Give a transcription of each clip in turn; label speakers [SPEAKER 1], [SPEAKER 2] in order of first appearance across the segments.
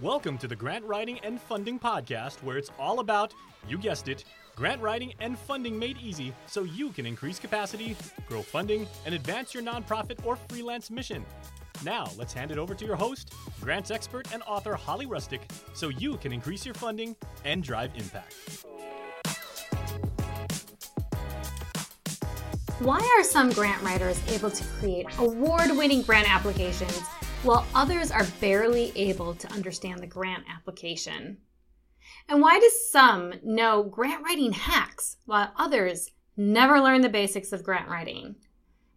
[SPEAKER 1] Welcome to the Grant Writing and Funding Podcast, where it's all about, you guessed it, grant writing and funding made easy so you can increase capacity, grow funding, and advance your nonprofit or freelance mission. Now, let's hand it over to your host, grants expert and author Holly Rustick, so you can increase your funding and drive impact.
[SPEAKER 2] Why are some grant writers able to create award winning grant applications while others are barely able to understand the grant application? And why do some know grant writing hacks while others never learn the basics of grant writing?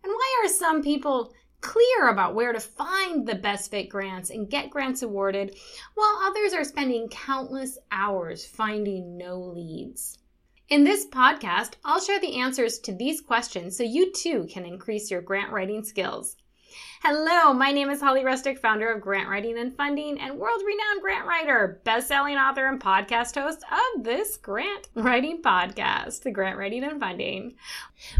[SPEAKER 2] And why are some people clear about where to find the best fit grants and get grants awarded while others are spending countless hours finding no leads? In this podcast, I'll share the answers to these questions so you too can increase your grant writing skills. Hello, my name is Holly Rustick, founder of Grant Writing and Funding and world renowned grant writer, best selling author, and podcast host of this grant writing podcast, the Grant Writing and Funding.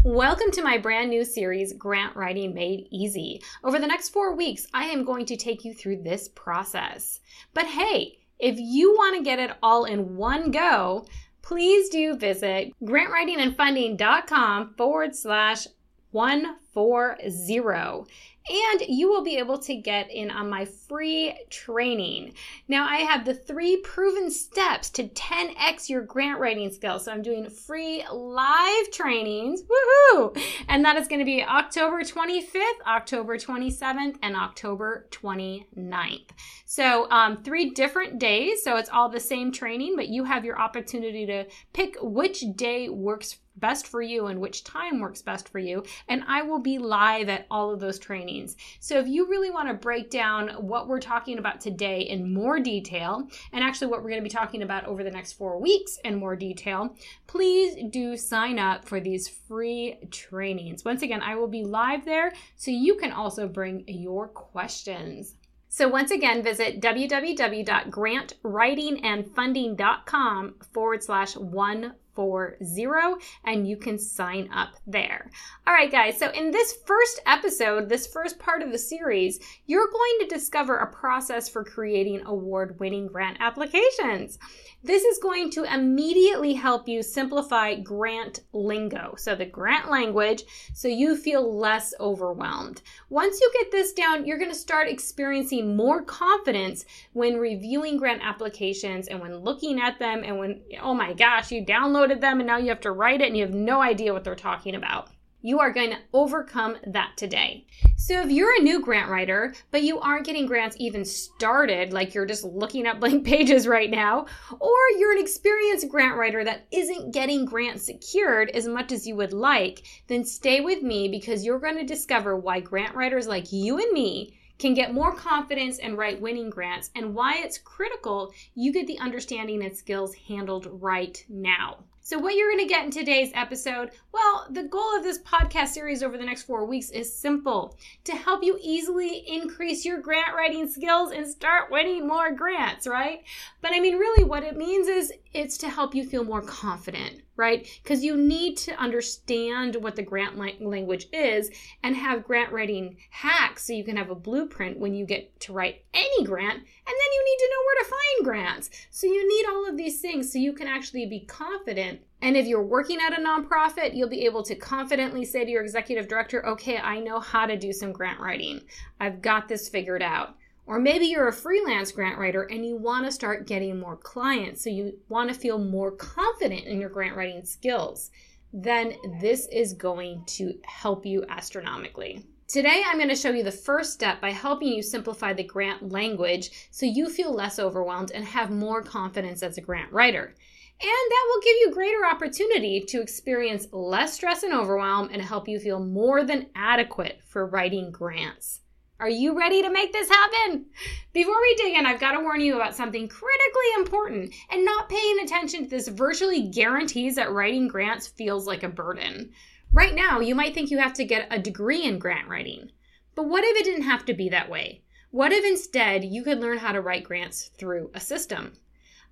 [SPEAKER 2] Welcome to my brand new series, Grant Writing Made Easy. Over the next four weeks, I am going to take you through this process. But hey, if you want to get it all in one go, please do visit grantwritingandfunding.com forward slash 140 and you will be able to get in on my free training. Now, I have the three proven steps to 10x your grant writing skills. So, I'm doing free live trainings. Woohoo! And that is going to be October 25th, October 27th, and October 29th. So, um, three different days. So, it's all the same training, but you have your opportunity to pick which day works best for you and which time works best for you. And I will be live at all of those trainings. So if you really want to break down what we're talking about today in more detail, and actually what we're going to be talking about over the next four weeks in more detail, please do sign up for these free trainings. Once again, I will be live there so you can also bring your questions. So once again, visit www.grantwritingandfunding.com forward slash one four zero and you can sign up there. All right, guys. So in this first episode, this first part of the series, you're going to discover a process for creating award winning grant applications. This is going to immediately help you simplify grant lingo, so the grant language, so you feel less overwhelmed. Once you get this down, you're going to start experiencing more confidence when reviewing grant applications and when looking at them and when, oh my gosh, you downloaded them and now you have to write it and you have no idea what they're talking about. You are going to overcome that today. So, if you're a new grant writer, but you aren't getting grants even started, like you're just looking at blank pages right now, or you're an experienced grant writer that isn't getting grants secured as much as you would like, then stay with me because you're going to discover why grant writers like you and me can get more confidence and write winning grants and why it's critical you get the understanding and skills handled right now. So, what you're going to get in today's episode, well, the goal of this podcast series over the next four weeks is simple to help you easily increase your grant writing skills and start winning more grants, right? But I mean, really, what it means is it's to help you feel more confident, right? Because you need to understand what the grant language is and have grant writing hacks so you can have a blueprint when you get to write any grant. And then you need to know where to find grants. So you need all of these things so you can actually be confident. And if you're working at a nonprofit, you'll be able to confidently say to your executive director, okay, I know how to do some grant writing. I've got this figured out. Or maybe you're a freelance grant writer and you want to start getting more clients, so you want to feel more confident in your grant writing skills. Then this is going to help you astronomically. Today, I'm going to show you the first step by helping you simplify the grant language so you feel less overwhelmed and have more confidence as a grant writer. And that will give you greater opportunity to experience less stress and overwhelm and help you feel more than adequate for writing grants. Are you ready to make this happen? Before we dig in, I've got to warn you about something critically important and not paying attention to this virtually guarantees that writing grants feels like a burden. Right now, you might think you have to get a degree in grant writing. But what if it didn't have to be that way? What if instead you could learn how to write grants through a system?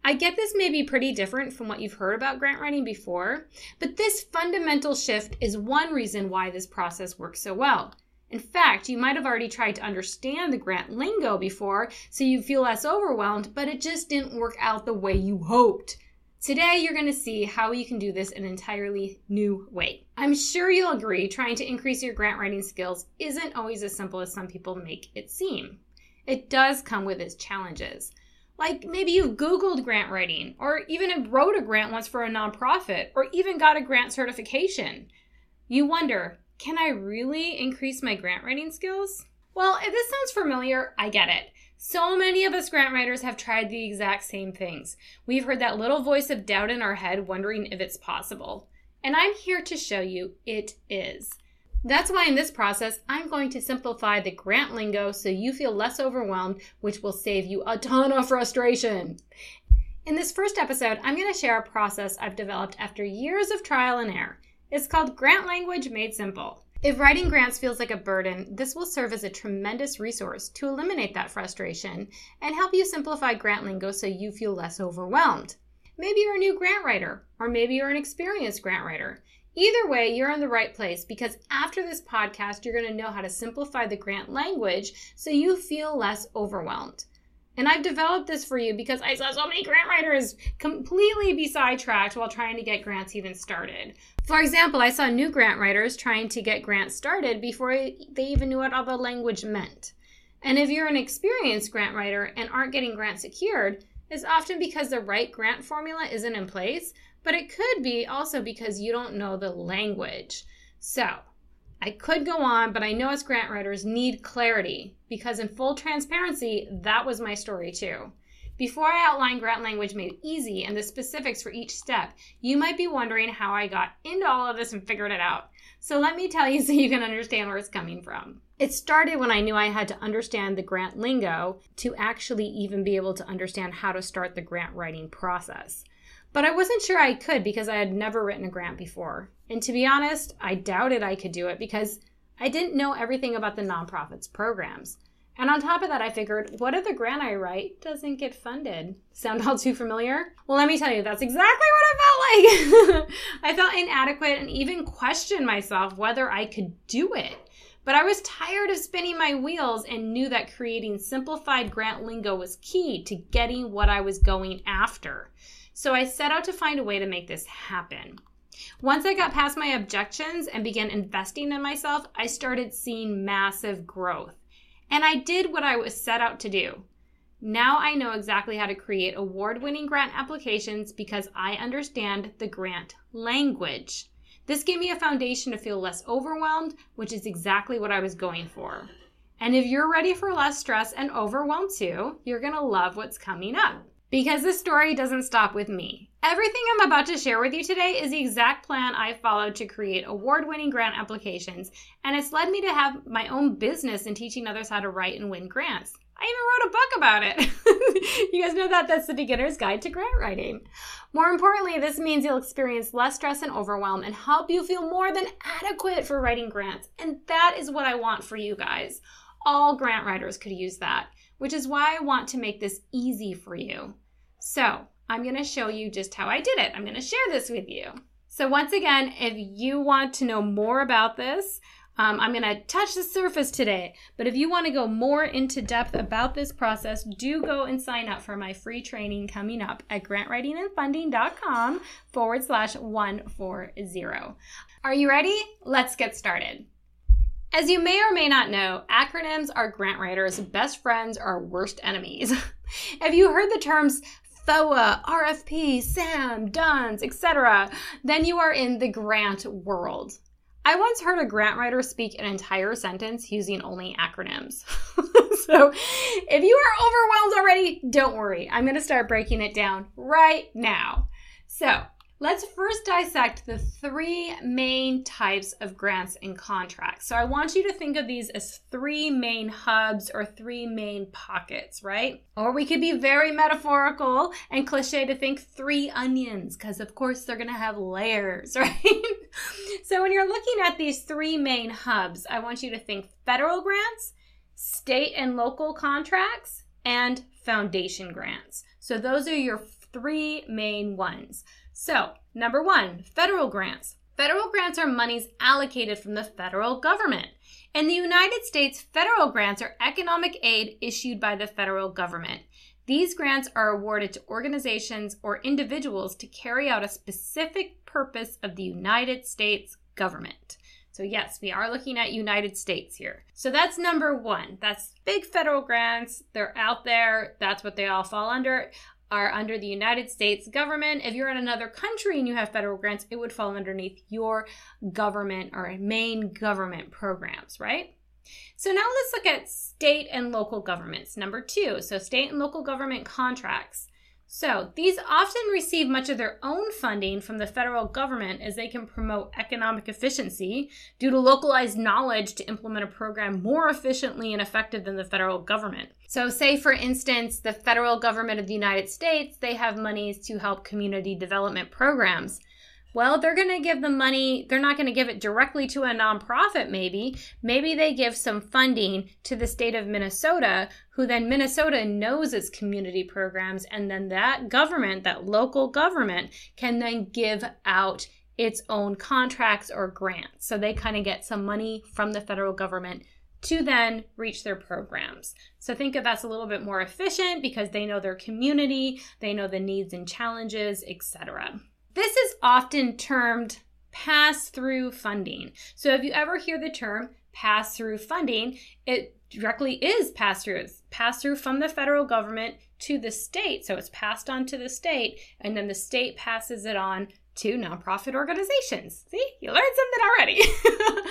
[SPEAKER 2] I get this may be pretty different from what you've heard about grant writing before, but this fundamental shift is one reason why this process works so well. In fact, you might have already tried to understand the grant lingo before, so you feel less overwhelmed, but it just didn't work out the way you hoped. Today, you're going to see how you can do this in an entirely new way. I'm sure you'll agree trying to increase your grant writing skills isn't always as simple as some people make it seem. It does come with its challenges. Like maybe you've Googled grant writing, or even wrote a grant once for a nonprofit, or even got a grant certification. You wonder, can I really increase my grant writing skills? Well, if this sounds familiar, I get it. So many of us grant writers have tried the exact same things. We've heard that little voice of doubt in our head wondering if it's possible. And I'm here to show you it is. That's why in this process, I'm going to simplify the grant lingo so you feel less overwhelmed, which will save you a ton of frustration. In this first episode, I'm going to share a process I've developed after years of trial and error. It's called Grant Language Made Simple. If writing grants feels like a burden, this will serve as a tremendous resource to eliminate that frustration and help you simplify grant lingo so you feel less overwhelmed. Maybe you're a new grant writer, or maybe you're an experienced grant writer. Either way, you're in the right place because after this podcast, you're going to know how to simplify the grant language so you feel less overwhelmed. And I've developed this for you because I saw so many grant writers completely be sidetracked while trying to get grants even started. For example, I saw new grant writers trying to get grants started before they even knew what all the language meant. And if you're an experienced grant writer and aren't getting grants secured, it's often because the right grant formula isn't in place, but it could be also because you don't know the language. So, I could go on, but I know as grant writers need clarity because, in full transparency, that was my story too. Before I outline grant language made easy and the specifics for each step, you might be wondering how I got into all of this and figured it out. So let me tell you so you can understand where it's coming from. It started when I knew I had to understand the grant lingo to actually even be able to understand how to start the grant writing process. But I wasn't sure I could because I had never written a grant before. And to be honest, I doubted I could do it because I didn't know everything about the nonprofits programs. And on top of that, I figured, what if the grant I write doesn't get funded? Sound all too familiar? Well, let me tell you, that's exactly what I felt like. I felt inadequate and even questioned myself whether I could do it. But I was tired of spinning my wheels and knew that creating simplified grant lingo was key to getting what I was going after. So I set out to find a way to make this happen. Once I got past my objections and began investing in myself, I started seeing massive growth. And I did what I was set out to do. Now I know exactly how to create award winning grant applications because I understand the grant language. This gave me a foundation to feel less overwhelmed, which is exactly what I was going for. And if you're ready for less stress and overwhelm too, you're to love what's coming up. Because the story doesn't stop with me. Everything I'm about to share with you today is the exact plan I followed to create award winning grant applications, and it's led me to have my own business in teaching others how to write and win grants. I even wrote a book about it. you guys know that that's the beginner's guide to grant writing. More importantly, this means you'll experience less stress and overwhelm and help you feel more than adequate for writing grants. And that is what I want for you guys. All grant writers could use that which is why I want to make this easy for you. So I'm going to show you just how I did it. I'm going to share this with you. So once again, if you want to know more about this, um, I'm going to touch the surface today, but if you want to go more into depth about this process, do go and sign up for my free training coming up at grantwritingandfunding.com forward slash 140. Are you ready? Let's get started. As you may or may not know, acronyms are grant writers' best friends or worst enemies. Have you heard the terms FOA, RFP, SAM, DUNS, etc., then you are in the grant world. I once heard a grant writer speak an entire sentence using only acronyms. so if you are overwhelmed already, don't worry. I'm going to start breaking it down right now. So, Let's first dissect the three main types of grants and contracts. So I want you to think of these as three main hubs or three main pockets, right? Or we could be very metaphorical and cliche to think three onions, because of course they're gonna have layers, right? so when you're looking at these three main hubs, I want you to think federal grants, state and local contracts, and foundation grants. So those are your three main ones. So, number one, federal grants. Federal grants are monies allocated from the federal government. In the United States, federal grants are economic aid issued by the federal government. These grants are awarded to organizations or individuals to carry out a specific purpose of the United States government. So, yes, we are looking at United States here. So, that's number one. That's big federal grants. They're out there. That's what they all fall under are under the United States government. If you're in another country and you have federal grants, it would fall underneath your government or main government programs, right? So now let's look at state and local governments. Number two, so state and local government contracts. So, these often receive much of their own funding from the federal government as they can promote economic efficiency due to localized knowledge to implement a program more efficiently and effective than the federal government. So, say for instance, the federal government of the United States, they have monies to help community development programs. Well, they're going to give the money, they're not going to give it directly to a nonprofit, maybe. Maybe they give some funding to the state of Minnesota, who then Minnesota knows its community programs, and then that government, that local government, can then give out its own contracts or grants. So they kind of get some money from the federal government to then reach their programs. So think of that's a little bit more efficient because they know their community, they know the needs and challenges, etc. This is often termed pass through funding. So if you ever hear the term pass through funding, it directly is pass through. It's pass through from the federal government to the state. So it's passed on to the state, and then the state passes it on to nonprofit organizations. See, you learned something already.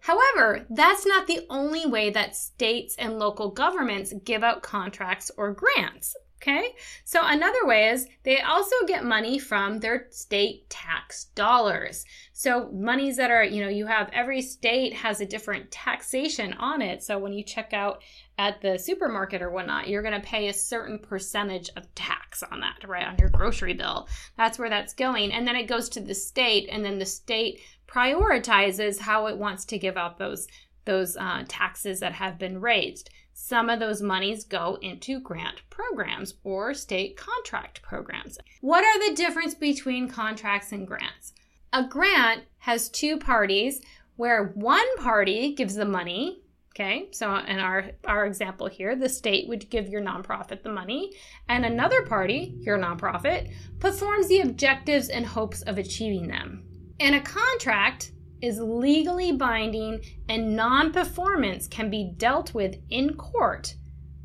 [SPEAKER 2] However, that's not the only way that states and local governments give out contracts or grants. Okay, so another way is they also get money from their state tax dollars. So, monies that are, you know, you have every state has a different taxation on it. So, when you check out at the supermarket or whatnot, you're going to pay a certain percentage of tax on that, right? On your grocery bill. That's where that's going. And then it goes to the state, and then the state prioritizes how it wants to give out those those uh, taxes that have been raised. Some of those monies go into grant programs or state contract programs. What are the difference between contracts and grants? A grant has two parties where one party gives the money Okay, so in our, our example here, the state would give your nonprofit the money, and another party, your nonprofit, performs the objectives in hopes of achieving them. In a contract, is legally binding and non performance can be dealt with in court,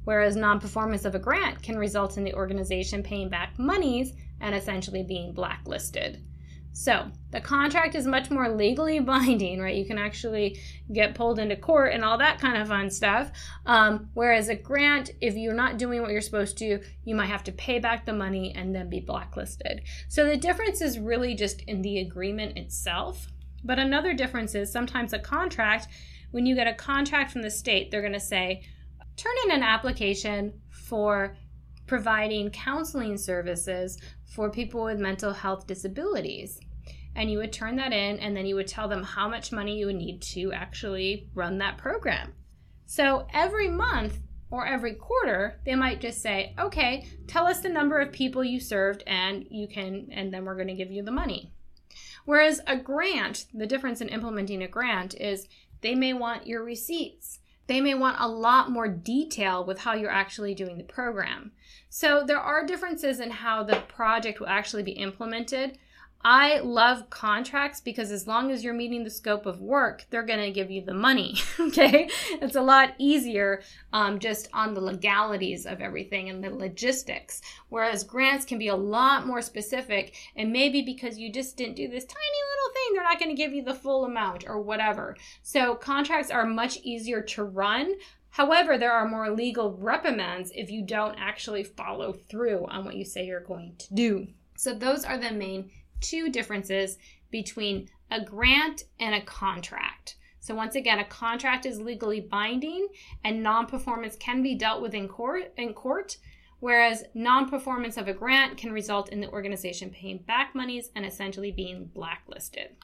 [SPEAKER 2] whereas non performance of a grant can result in the organization paying back monies and essentially being blacklisted. So, the contract is much more legally binding, right? You can actually get pulled into court and all that kind of fun stuff. Um, whereas a grant, if you're not doing what you're supposed to, you might have to pay back the money and then be blacklisted. So, the difference is really just in the agreement itself. But another difference is sometimes a contract, when you get a contract from the state, they're going to say, turn in an application for providing counseling services for people with mental health disabilities. And you would turn that in, and then you would tell them how much money you would need to actually run that program. So every month or every quarter, they might just say, okay, tell us the number of people you served, and you can, and then we're going to give you the money. Whereas a grant, the difference in implementing a grant is they may want your receipts. They may want a lot more detail with how you're actually doing the program. So there are differences in how the project will actually be implemented. I love contracts because as long as you're meeting the scope of work, they're going to give you the money. okay. It's a lot easier um, just on the legalities of everything and the logistics. Whereas grants can be a lot more specific. And maybe because you just didn't do this tiny little thing, they're not going to give you the full amount or whatever. So contracts are much easier to run. However, there are more legal reprimands if you don't actually follow through on what you say you're going to do. So, those are the main two differences between a grant and a contract. So, once again, a contract is legally binding and non performance can be dealt with in court, in court, whereas non performance of a grant can result in the organization paying back monies and essentially being blacklisted.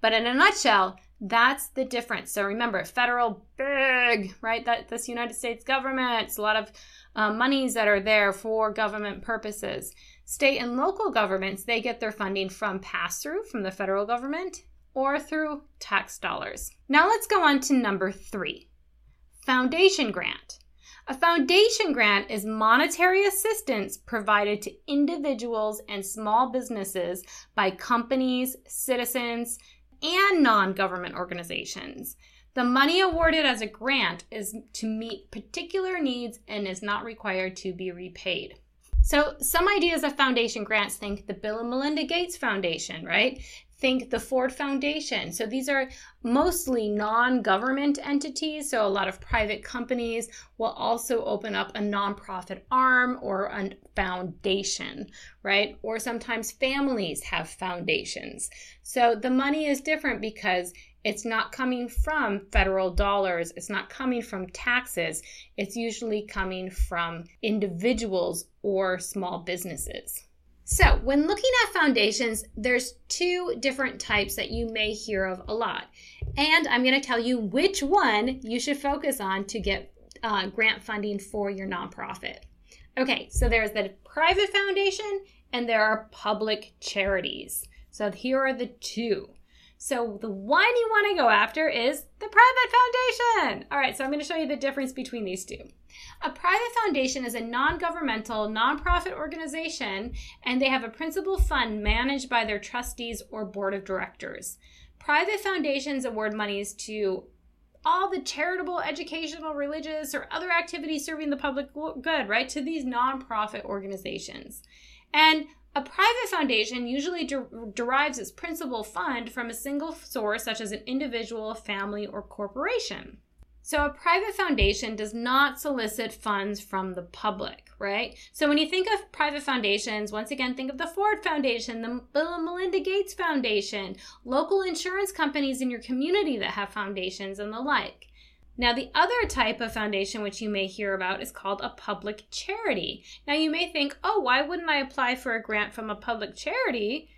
[SPEAKER 2] But in a nutshell, that's the difference. So remember, federal big, right? That this United States government, it's a lot of uh, monies that are there for government purposes. State and local governments, they get their funding from pass through from the federal government or through tax dollars. Now let's go on to number three Foundation Grant. A foundation grant is monetary assistance provided to individuals and small businesses by companies, citizens, and non government organizations. The money awarded as a grant is to meet particular needs and is not required to be repaid. So, some ideas of foundation grants think the Bill and Melinda Gates Foundation, right? Think the Ford Foundation. So these are mostly non government entities. So a lot of private companies will also open up a nonprofit arm or a foundation, right? Or sometimes families have foundations. So the money is different because it's not coming from federal dollars, it's not coming from taxes, it's usually coming from individuals or small businesses. So, when looking at foundations, there's two different types that you may hear of a lot. And I'm going to tell you which one you should focus on to get uh, grant funding for your nonprofit. Okay, so there's the private foundation and there are public charities. So, here are the two. So the one you want to go after is the private foundation. All right, so I'm going to show you the difference between these two. A private foundation is a non governmental, nonprofit organization, and they have a principal fund managed by their trustees or board of directors. Private foundations award monies to all the charitable, educational, religious, or other activities serving the public good, right? To these nonprofit organizations. And a private foundation usually de- derives its principal fund from a single source, such as an individual, family, or corporation. So, a private foundation does not solicit funds from the public, right? So, when you think of private foundations, once again, think of the Ford Foundation, the Bill and Melinda Gates Foundation, local insurance companies in your community that have foundations, and the like. Now, the other type of foundation which you may hear about is called a public charity. Now, you may think, oh, why wouldn't I apply for a grant from a public charity?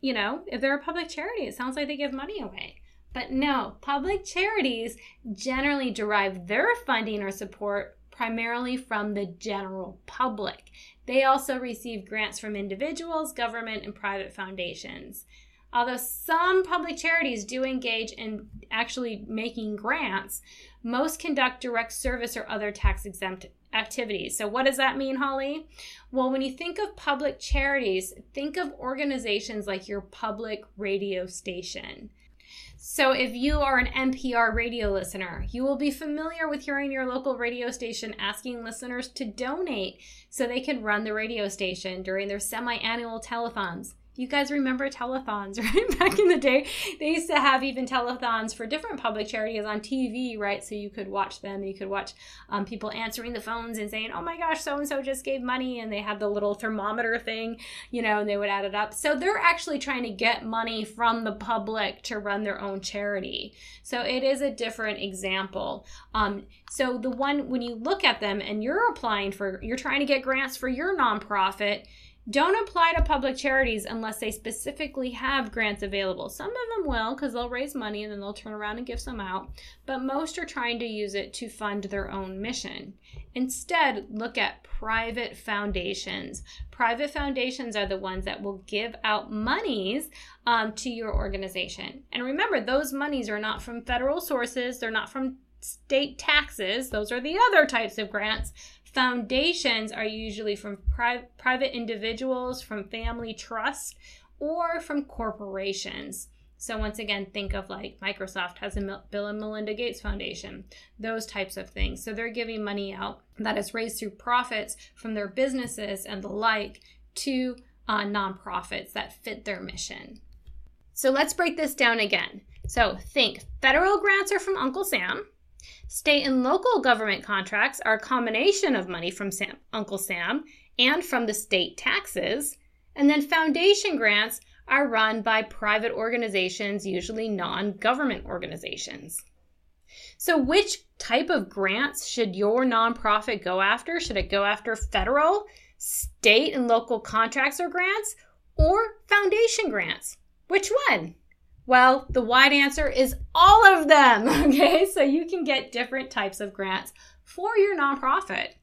[SPEAKER 2] You know, if they're a public charity, it sounds like they give money away. But no, public charities generally derive their funding or support primarily from the general public. They also receive grants from individuals, government, and private foundations. Although some public charities do engage in actually making grants, most conduct direct service or other tax exempt activities. So, what does that mean, Holly? Well, when you think of public charities, think of organizations like your public radio station. So, if you are an NPR radio listener, you will be familiar with hearing your local radio station asking listeners to donate so they can run the radio station during their semi annual telethons you guys remember telethons, right? Back in the day, they used to have even telethons for different public charities on TV, right? So you could watch them. You could watch um, people answering the phones and saying, oh my gosh, so and so just gave money. And they had the little thermometer thing, you know, and they would add it up. So they're actually trying to get money from the public to run their own charity. So it is a different example. Um, so the one, when you look at them and you're applying for, you're trying to get grants for your nonprofit don't apply to public charities unless they specifically have grants available. Some of them will because they'll raise money and then they'll turn around and give some out, but most are trying to use it to fund their own mission. Instead, look at private foundations. Private foundations are the ones that will give out monies um, to your organization. And remember, those monies are not from federal sources, they're not from state taxes, those are the other types of grants Foundations are usually from pri- private individuals, from family trust, or from corporations. So once again, think of like Microsoft has a Bill and Melinda Gates Foundation, those types of things. So they're giving money out that is raised through profits from their businesses and the like to uh, nonprofits that fit their mission. So let's break this down again. So think federal grants are from Uncle Sam. State and local government contracts are a combination of money from Sam, Uncle Sam and from the state taxes. And then foundation grants are run by private organizations, usually non government organizations. So, which type of grants should your nonprofit go after? Should it go after federal, state, and local contracts or grants, or foundation grants? Which one? Well, the wide answer is all of them. Okay, so you can get different types of grants for your nonprofit.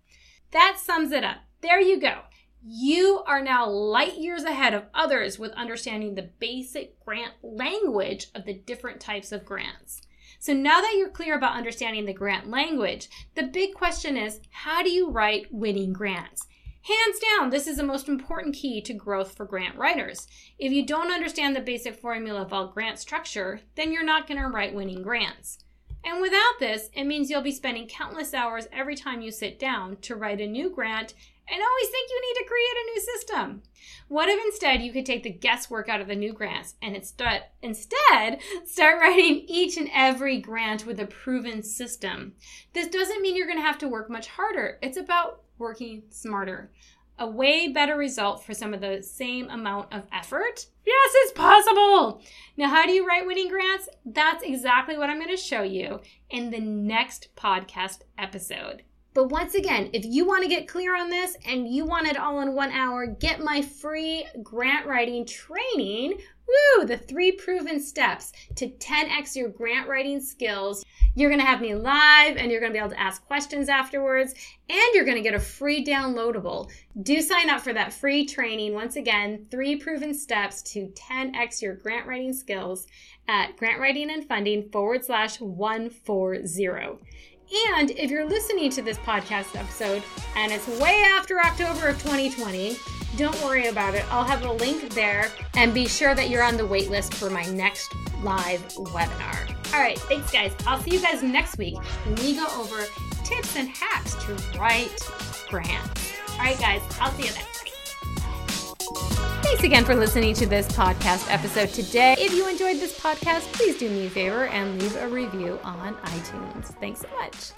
[SPEAKER 2] That sums it up. There you go. You are now light years ahead of others with understanding the basic grant language of the different types of grants. So now that you're clear about understanding the grant language, the big question is how do you write winning grants? Hands down, this is the most important key to growth for grant writers. If you don't understand the basic formula of all grant structure, then you're not going to write winning grants. And without this, it means you'll be spending countless hours every time you sit down to write a new grant and always think you need to create a new system. What if instead you could take the guesswork out of the new grants and instead start writing each and every grant with a proven system? This doesn't mean you're going to have to work much harder. It's about working smarter. A way better result for some of the same amount of effort. Yes, it's possible. Now, how do you write winning grants? That's exactly what I'm going to show you in the next podcast episode. But once again, if you want to get clear on this and you want it all in one hour, get my free grant writing training. Woo! The three proven steps to 10x your grant writing skills. You're going to have me live and you're going to be able to ask questions afterwards and you're going to get a free downloadable. Do sign up for that free training. Once again, three proven steps to 10x your grant writing skills at grantwritingandfunding forward slash 140. And if you're listening to this podcast episode and it's way after October of 2020, don't worry about it. I'll have a link there and be sure that you're on the wait list for my next live webinar. All right, thanks, guys. I'll see you guys next week when we go over tips and hacks to write grants. All right, guys, I'll see you then. Thanks again for listening to this podcast episode today. If you enjoyed this podcast, please do me a favor and leave a review on iTunes. Thanks so much.